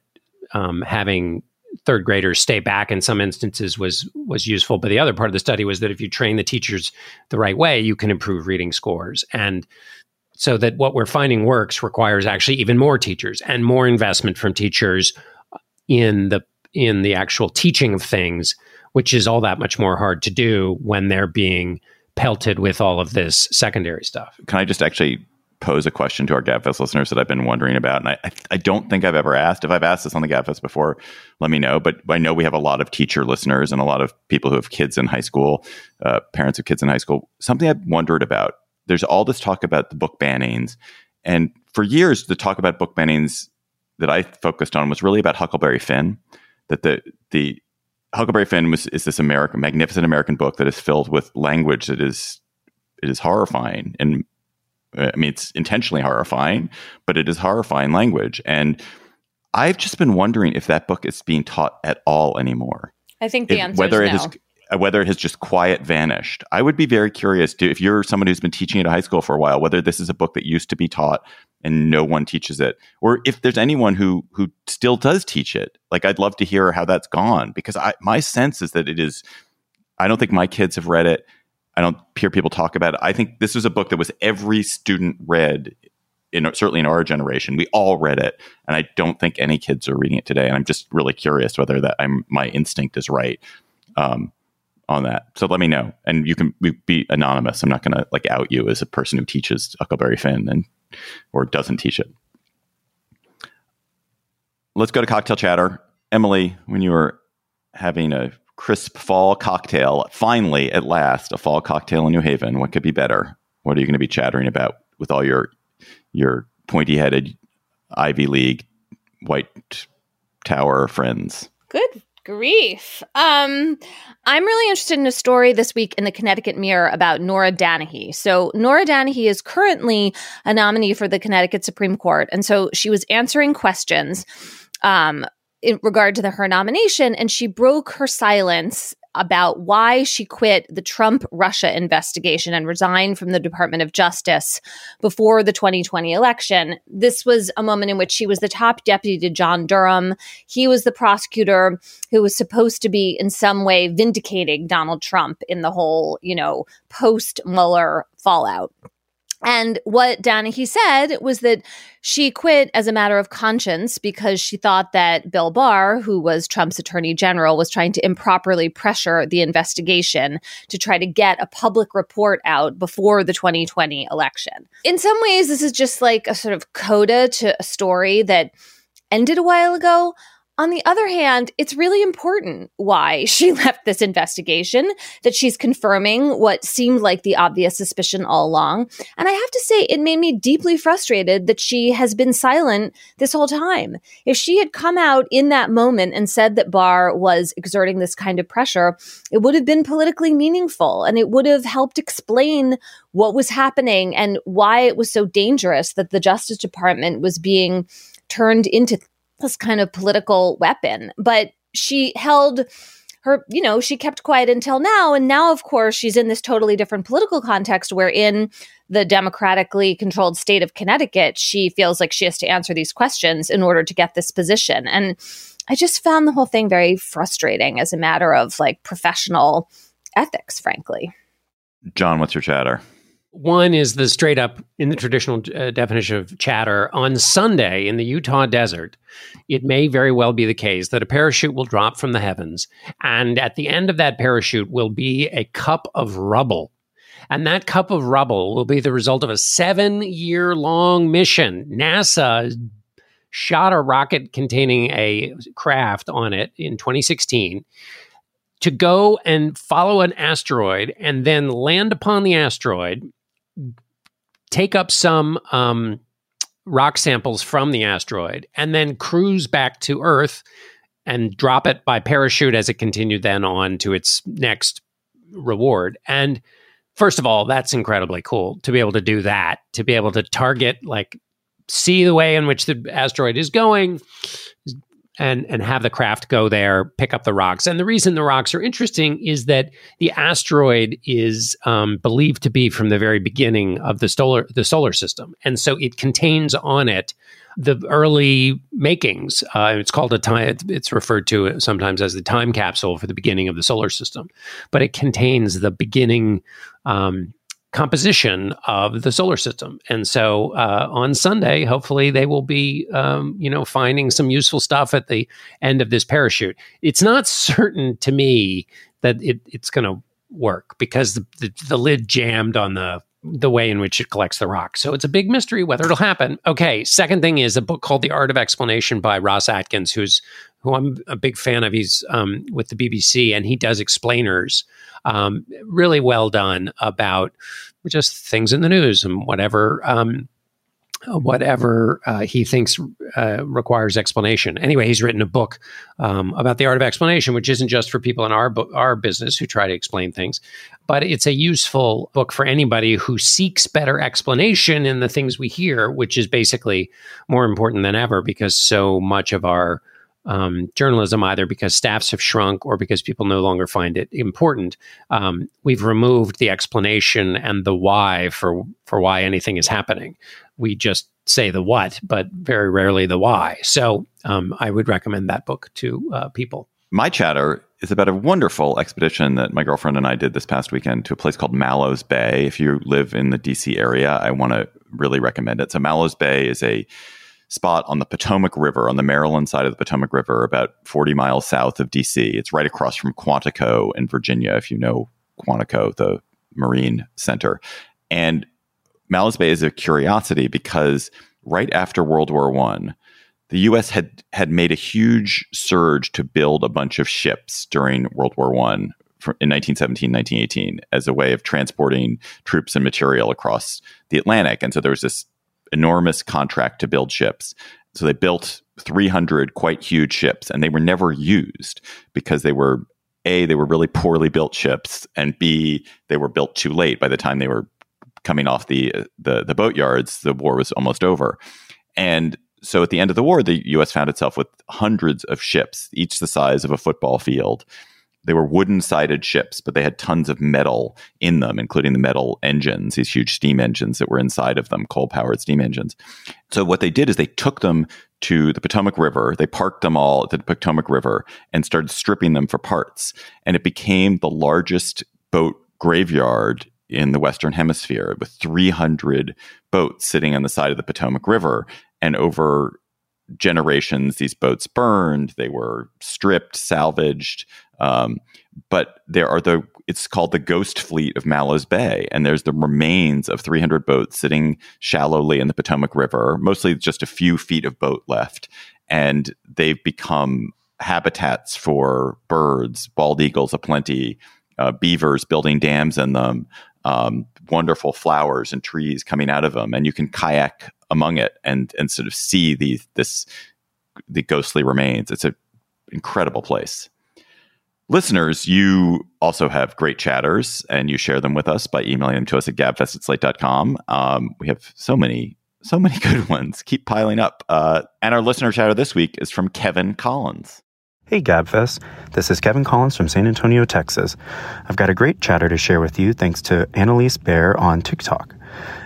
um, having third graders stay back in some instances was was useful. But the other part of the study was that if you train the teachers the right way you can improve reading scores. And so that what we're finding works requires actually even more teachers and more investment from teachers in the in the actual teaching of things which is all that much more hard to do when they're being pelted with all of this secondary stuff. Can i just actually pose a question to our GabFest listeners that I've been wondering about. And I, I don't think I've ever asked. If I've asked this on the GabFest before, let me know. But I know we have a lot of teacher listeners and a lot of people who have kids in high school, uh, parents of kids in high school. Something I've wondered about there's all this talk about the book bannings. And for years, the talk about book bannings that I focused on was really about Huckleberry Finn. That the, the Huckleberry Finn was, is this American, magnificent American book that is filled with language that is it is horrifying and I mean, it's intentionally horrifying, but it is horrifying language. And I've just been wondering if that book is being taught at all anymore. I think the If- answer whether is it no. has whether it has just quiet vanished. I would be very curious to if you're someone who's been teaching at a high school for a while, whether this is a book that used to be taught and no one teaches it, or if there's anyone who who still does teach it. Like I'd love to hear how that's gone because I my sense is that it is. I don't think my kids have read it. I don't hear people talk about it. I think this was a book that was every student read. In, certainly in our generation, we all read it, and I don't think any kids are reading it today. And I'm just really curious whether that I'm my instinct is right um, on that. So let me know, and you can be anonymous. I'm not going to like out you as a person who teaches Huckleberry Finn and or doesn't teach it. Let's go to cocktail chatter. Emily, when you were having a crisp fall cocktail, finally at last, a fall cocktail in New Haven, what could be better? What are you going to be chattering about with all your your pointy headed Ivy League White Tower friends? Good grief. Um, I'm really interested in a story this week in the Connecticut Mirror about Nora Dannehy. So, Nora Dannehy is currently a nominee for the Connecticut Supreme Court. And so she was answering questions um, in regard to the, her nomination, and she broke her silence about why she quit the Trump Russia investigation and resigned from the Department of Justice before the 2020 election. This was a moment in which she was the top deputy to John Durham. He was the prosecutor who was supposed to be in some way vindicating Donald Trump in the whole, you know, post Mueller fallout. And what Dannehy said was that she quit as a matter of conscience because she thought that Bill Barr, who was Trump's attorney general, was trying to improperly pressure the investigation to try to get a public report out before the 2020 election. In some ways, this is just like a sort of coda to a story that ended a while ago. On the other hand, it's really important why [LAUGHS] she left this investigation, that she's confirming what seemed like the obvious suspicion all along. And I have to say, it made me deeply frustrated that she has been silent this whole time. If she had come out in that moment and said that Barr was exerting this kind of pressure, it would have been politically meaningful and it would have helped explain what was happening and why it was so dangerous that the Justice Department was being turned into this kind of political weapon. But she held her, you know, she kept quiet until now. And now, of course, she's in this totally different political context where in the democratically controlled state of Connecticut, she feels like she has to answer these questions in order to get this position. And I just found the whole thing very frustrating as a matter of like professional ethics, frankly. John, what's your chatter? One is the straight up, in the traditional uh, definition of chatter, on Sunday in the Utah desert, it may very well be the case that a parachute will drop from the heavens. And at the end of that parachute will be a cup of rubble. And that cup of rubble will be the result of a seven year long mission. NASA shot a rocket containing a craft on it in 2016 to go and follow an asteroid and then land upon the asteroid take up some um, rock samples from the asteroid and then cruise back to Earth and drop it by parachute as it continued then on to its next reward. And first of all, that's incredibly cool to be able to do that, to be able to target, like, see the way in which the asteroid is going, and and have the craft go there, pick up the rocks. And the reason the rocks are interesting is that the asteroid is um, believed to be from the very beginning of the solar the solar system, and so it contains on it the early makings. Uh, it's called a time. It's referred to sometimes as the time capsule for the beginning of the solar system, but it contains the beginning. Um, composition of the solar system. And so uh, on Sunday, hopefully they will be, um, you know, finding some useful stuff at the end of this parachute. It's not certain to me that it, it's going to work because the, the, the lid jammed on the the way in which it collects the rock. So it's a big mystery whether it'll happen. Okay, second thing is a book called The Art of Explanation by Ros Atkins, who's who I'm a big fan of. He's um, with the BBC and he does explainers um, really well done about just things in the news and whatever um, whatever uh, he thinks uh, requires explanation. Anyway, he's written a book um, about the art of explanation, which isn't just for people in our bu- our business who try to explain things, but it's a useful book for anybody who seeks better explanation in the things we hear, which is basically more important than ever because so much of our um, journalism, either because staffs have shrunk or because people no longer find it important. Um, we've removed the explanation and the why for for why anything is happening. We just say the what, but very rarely the why. So um, I would recommend that book to uh, people. My chatter is about a wonderful expedition that my girlfriend and I did this past weekend to a place called Mallows Bay. If you live in the DC area, I want to really recommend it. So Mallows Bay is a spot on the Potomac River, on the Maryland side of the Potomac River, about 40 miles south of DC. It's right across from Quantico in Virginia, if you know Quantico, the Marine Center. And Mallows Bay is a curiosity because right after World War One, the U.S. had had made a huge surge to build a bunch of ships during World War One in 1917, 1918 as a way of transporting troops and material across the Atlantic. And so there was this enormous contract to build ships. So they built 300 quite huge ships and they were never used because they were A, they were really poorly built ships, and B, they were built too late. By the time they were coming off the the, the boat yards, the war was almost over. And so at the end of the war, the US found itself with hundreds of ships, each the size of a football field, they were wooden sided ships, but they had tons of metal in them, including the metal engines, these huge steam engines that were inside of them, coal powered steam engines. So what they did is they took them to the Potomac River. They parked them all at the Potomac River and started stripping them for parts. And it became the largest boat graveyard in the Western Hemisphere with 300 boats sitting on the side of the Potomac River. And over generations, these boats burned, they were stripped, salvaged. Um, but there are the it's called the Ghost Fleet of Mallows Bay, and there's the remains of 300 boats sitting shallowly in the Potomac River, mostly just a few feet of boat left, and they've become habitats for birds, bald eagles aplenty, uh, beavers building dams in them, um, wonderful flowers and trees coming out of them, and you can kayak among it and and sort of see the this the ghostly remains. It's an incredible place. Listeners, you also have great chatters and you share them with us by emailing them to us at gabfest at slate.com. Um, we have so many, so many [LAUGHS] good ones. Keep piling up. Uh, and our listener chatter this week is from Kevin Collins. Hey Gabfest, this is Kevin Collins from San Antonio, Texas. I've got a great chatter to share with you thanks to Annalise Bear on TikTok.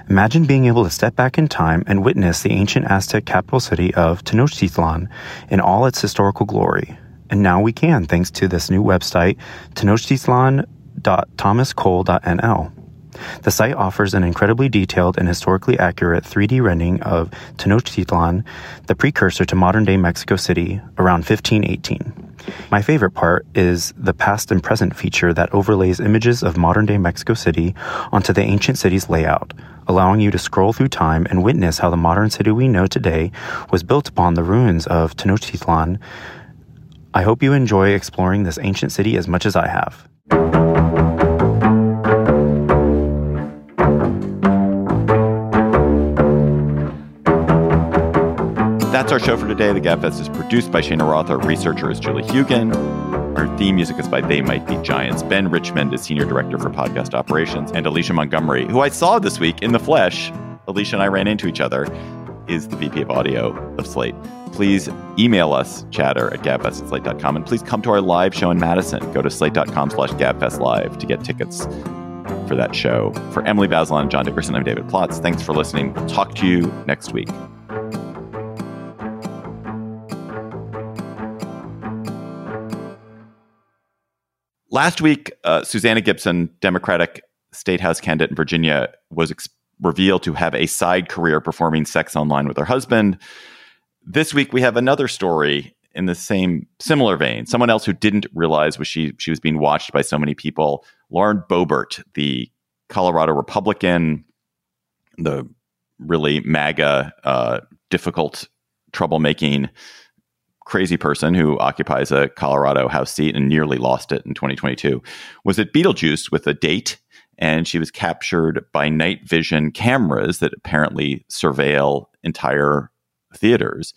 Imagine being able to step back in time and witness the ancient Aztec capital city of Tenochtitlan in all its historical glory. And now we can thanks to this new website, tenochtitlan.thomaskole.nl. The site offers an incredibly detailed and historically accurate 3D rendering of Tenochtitlan, the precursor to modern day Mexico City, around 1518. My favorite part is the past and present feature that overlays images of modern day Mexico City onto the ancient city's layout, allowing you to scroll through time and witness how the modern city we know today was built upon the ruins of Tenochtitlan. I hope you enjoy exploring this ancient city as much as I have. That's our show for today. The Gabfest is produced by Shana Roth. Our researcher is Julie Huygen. Our theme music is by They Might Be Giants. Ben Richmond is Senior Director for Podcast Operations. And Alicia Montgomery, who I saw this week in the flesh, Alicia and I ran into each other, is the VP of Audio of Slate. Please email us, chatter at gabfest. And please come to our live show in Madison. Go to slate.com slash gabfestlive to get tickets for that show. For Emily Bazelon and John Dickerson, I'm David Plotz. Thanks for listening. We'll talk to you next week. Last week, uh, Susanna Gibson, Democratic State House candidate in Virginia, was ex- revealed to have a side career performing sex online with her husband. This week, we have another story in the same similar vein. Someone else who didn't realize was she she was being watched by so many people. Lauren Boebert, the Colorado Republican, the really MAGA, uh, difficult, troublemaking crazy person who occupies a Colorado House seat and nearly lost it in 2022, was at Beetlejuice with a date. And she was captured by night vision cameras that apparently surveil entire theaters.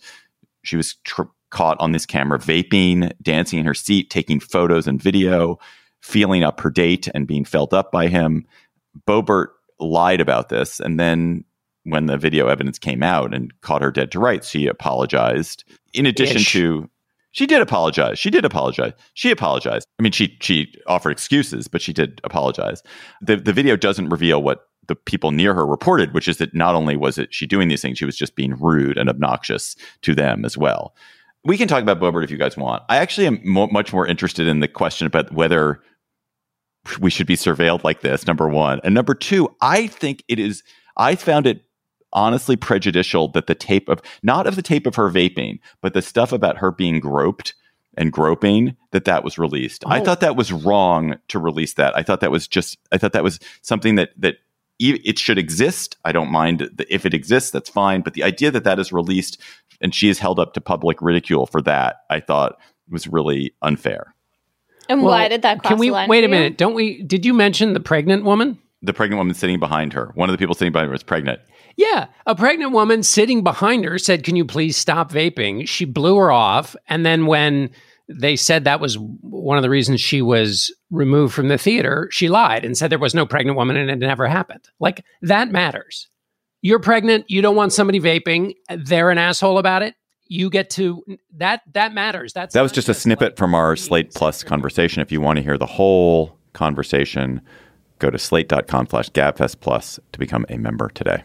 She was tr- caught on this camera vaping, dancing in her seat, taking photos and video, feeling up her date and being felt up by him. Boebert lied about this. And then when the video evidence came out and caught her dead to rights, she apologized in addition Ish. to she did apologize. She did apologize. She apologized. I mean, she she offered excuses, but she did apologize. The the video doesn't reveal what the people near her reported, which is that not only was it she doing these things, she was just being rude and obnoxious to them as well. We can talk about Boebert if you guys want. I actually am mo- much more interested in the question about whether we should be surveilled like this. Number one, and number two, I think it is. I found it honestly prejudicial that the tape of not of the tape of her vaping, but the stuff about her being groped and groping that that was released. Oh. I thought that was wrong to release that. I thought that was just I thought that was something that that it should exist. I don't mind if it exists, that's fine. But the idea that that is released and she is held up to public ridicule for that, I thought was really unfair. And well, why did that cross Can we wait a minute? Don't we? Did you mention the pregnant woman? The pregnant woman sitting behind her. One of the people sitting behind her was pregnant. Yeah, a pregnant woman sitting behind her said, "Can you please stop vaping?" She blew her off, and then when they said that was one of the reasons she was removed from the theater, she lied and said there was no pregnant woman and it never happened. Like that matters. You're pregnant, you don't want somebody vaping, they're an asshole about it. You get to that that matters. That's That was just a snippet like, from our Slate Plus conversation. If you want to hear the whole conversation, go to slate.com slash gabfest plus to become a member today.